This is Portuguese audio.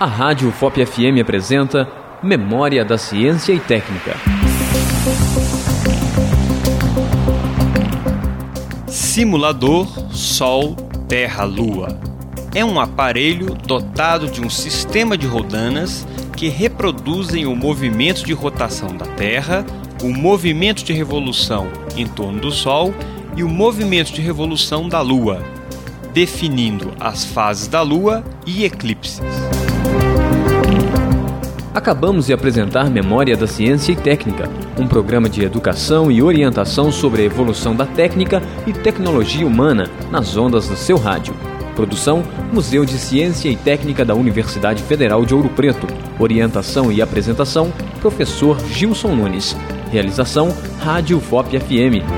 A Rádio FOP FM apresenta Memória da Ciência e Técnica. Simulador Sol Terra Lua é um aparelho dotado de um sistema de rodanas que reproduzem o movimento de rotação da Terra, o movimento de revolução em torno do Sol e o movimento de revolução da Lua, definindo as fases da Lua e eclipses. Acabamos de apresentar Memória da Ciência e Técnica, um programa de educação e orientação sobre a evolução da técnica e tecnologia humana nas ondas do seu rádio. Produção: Museu de Ciência e Técnica da Universidade Federal de Ouro Preto. Orientação e apresentação: Professor Gilson Nunes. Realização: Rádio FOP FM.